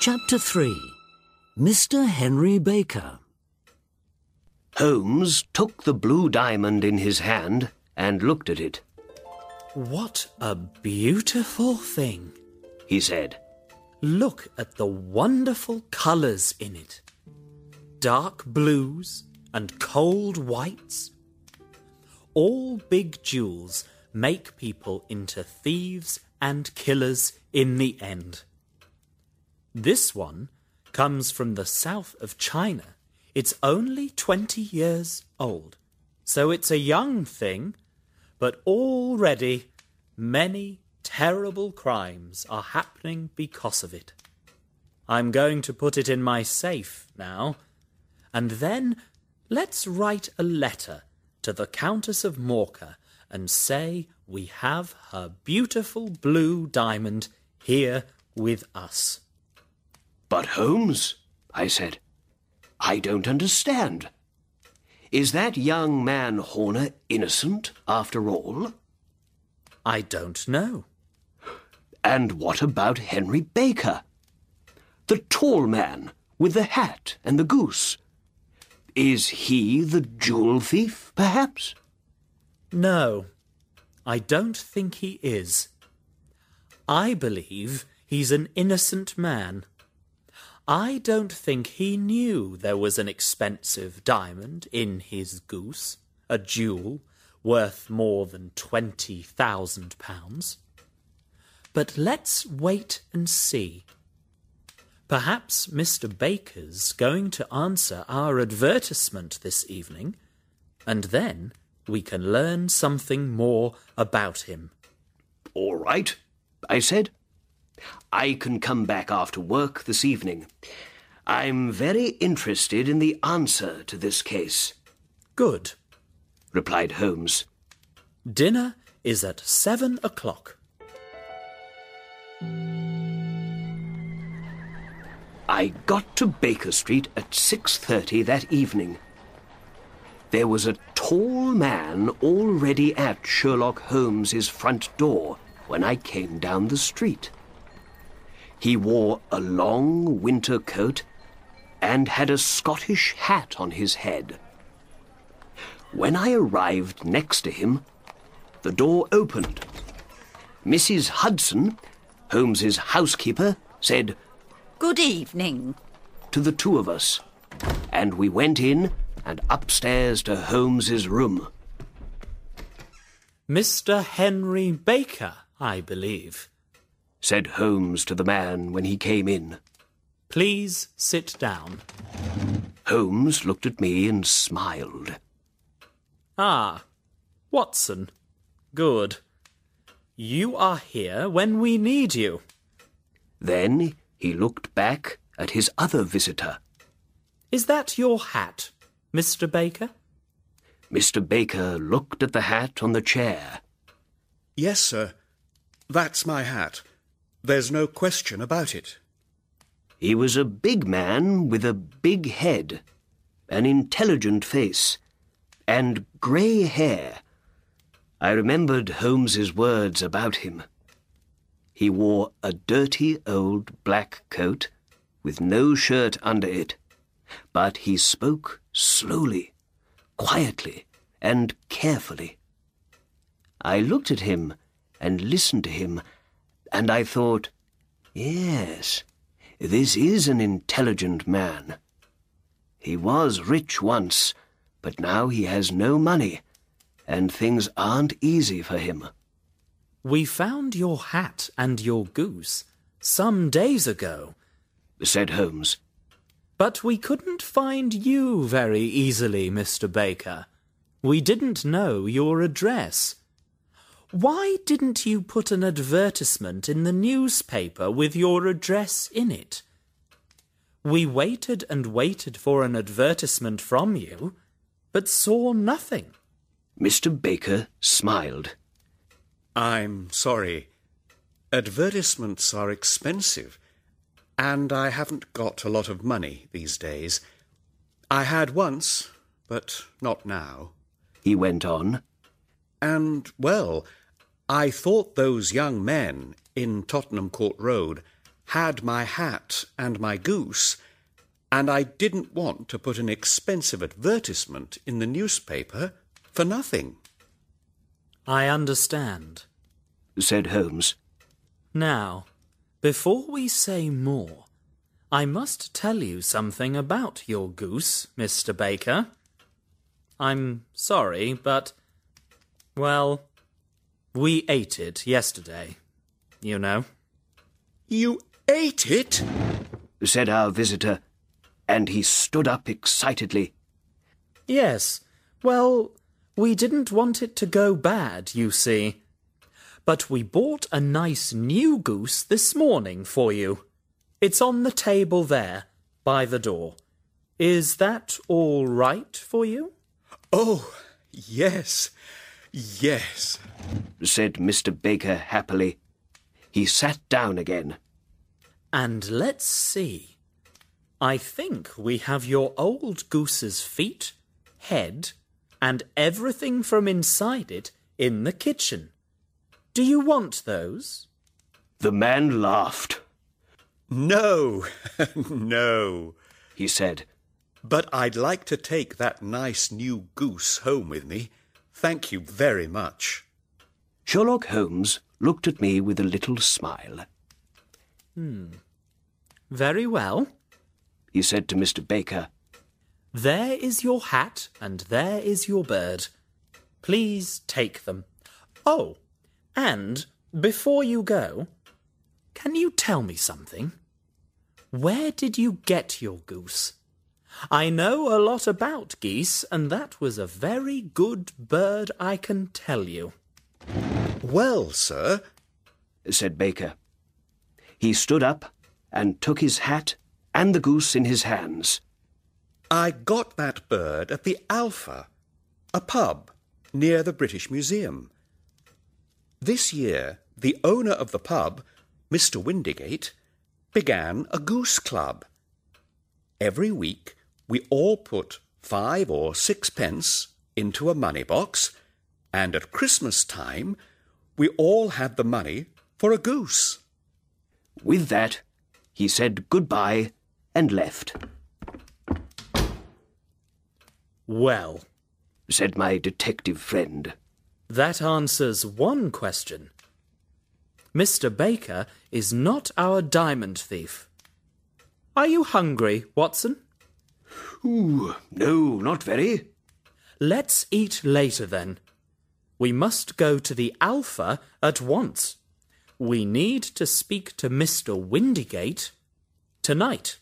Chapter 3 Mr. Henry Baker. Holmes took the blue diamond in his hand and looked at it. What a beautiful thing! He said, Look at the wonderful colours in it dark blues and cold whites. All big jewels make people into thieves and killers in the end. This one comes from the south of China. It's only 20 years old, so it's a young thing, but already many terrible crimes are happening because of it. I'm going to put it in my safe now, and then let's write a letter to the Countess of Morcar and say we have her beautiful blue diamond here with us. But Holmes, I said, I don't understand. Is that young man Horner innocent after all? I don't know. And what about Henry Baker? The tall man with the hat and the goose. Is he the jewel thief, perhaps? No, I don't think he is. I believe he's an innocent man. I don't think he knew there was an expensive diamond in his goose, a jewel worth more than twenty thousand pounds. But let's wait and see. Perhaps Mr. Baker's going to answer our advertisement this evening, and then we can learn something more about him. All right, I said. I can come back after work this evening. I'm very interested in the answer to this case, Good. replied Holmes. Dinner is at seven o'clock. I got to Baker Street at 6:30 that evening. There was a tall man already at Sherlock Holmes's front door when I came down the street. He wore a long winter coat and had a Scottish hat on his head. When I arrived next to him, the door opened. Mrs. Hudson, Holmes's housekeeper, said Good evening. to the two of us, and we went in and upstairs to Holmes's room. Mr. Henry Baker, I believe. Said Holmes to the man when he came in. Please sit down. Holmes looked at me and smiled. Ah, Watson. Good. You are here when we need you. Then he looked back at his other visitor. Is that your hat, Mr. Baker? Mr. Baker looked at the hat on the chair. Yes, sir. That's my hat. There's no question about it. He was a big man with a big head, an intelligent face, and grey hair. I remembered Holmes's words about him. He wore a dirty old black coat with no shirt under it, but he spoke slowly, quietly, and carefully. I looked at him and listened to him, and I thought, yes, this is an intelligent man. He was rich once, but now he has no money, and things aren't easy for him. We found your hat and your goose some days ago, said Holmes. but we couldn't find you very easily, Mr. Baker. We didn't know your address. Why didn't you put an advertisement in the newspaper with your address in it? We waited and waited for an advertisement from you, but saw nothing. Mr. Baker smiled. I'm sorry. Advertisements are expensive, and I haven't got a lot of money these days. I had once, but not now. He went on. And, well, I thought those young men in Tottenham Court Road had my hat and my goose, and I didn't want to put an expensive advertisement in the newspaper for nothing. I understand. said Holmes. Now, before we say more, I must tell you something about your goose, Mr. Baker. I'm sorry, but, well, we ate it yesterday, you know. You ate it? said our visitor, and he stood up excitedly. Yes, well, we didn't want it to go bad, you see. But we bought a nice new goose this morning for you. It's on the table there, by the door. Is that all right for you? Oh, yes, yes. said Mr. Baker happily. He sat down again. And let's see. I think we have your old goose's feet, head, and everything from inside it in the kitchen. Do you want those? The man laughed. No, no, He said, but I'd like to take that nice new goose home with me. Thank you very much. Sherlock Holmes looked at me with a little smile. Hmm. Very well. He said to Mr. Baker, There is your hat, and there is your bird. Please take them. Oh, and before you go, can you tell me something? Where did you get your goose? I know a lot about geese, and that was a very good bird, I can tell you. Well, sir, said Baker. He stood up and took his hat and the goose in his hands. I got that bird at the Alpha, a pub near the British Museum. This year, the owner of the pub, Mr. Windigate, began a goose club. Every week, we all put five or six pence into a money box, and at Christmas time, we all had the money for a goose. With that, he said good-bye and left, Well, said my detective friend. that answers one question. Mr. Baker is not our diamond thief. Are you hungry, Watson? Ooh, no, not very. Let's eat later then. We must go to the Alpha at once. We need to speak to Mr. Windigate tonight.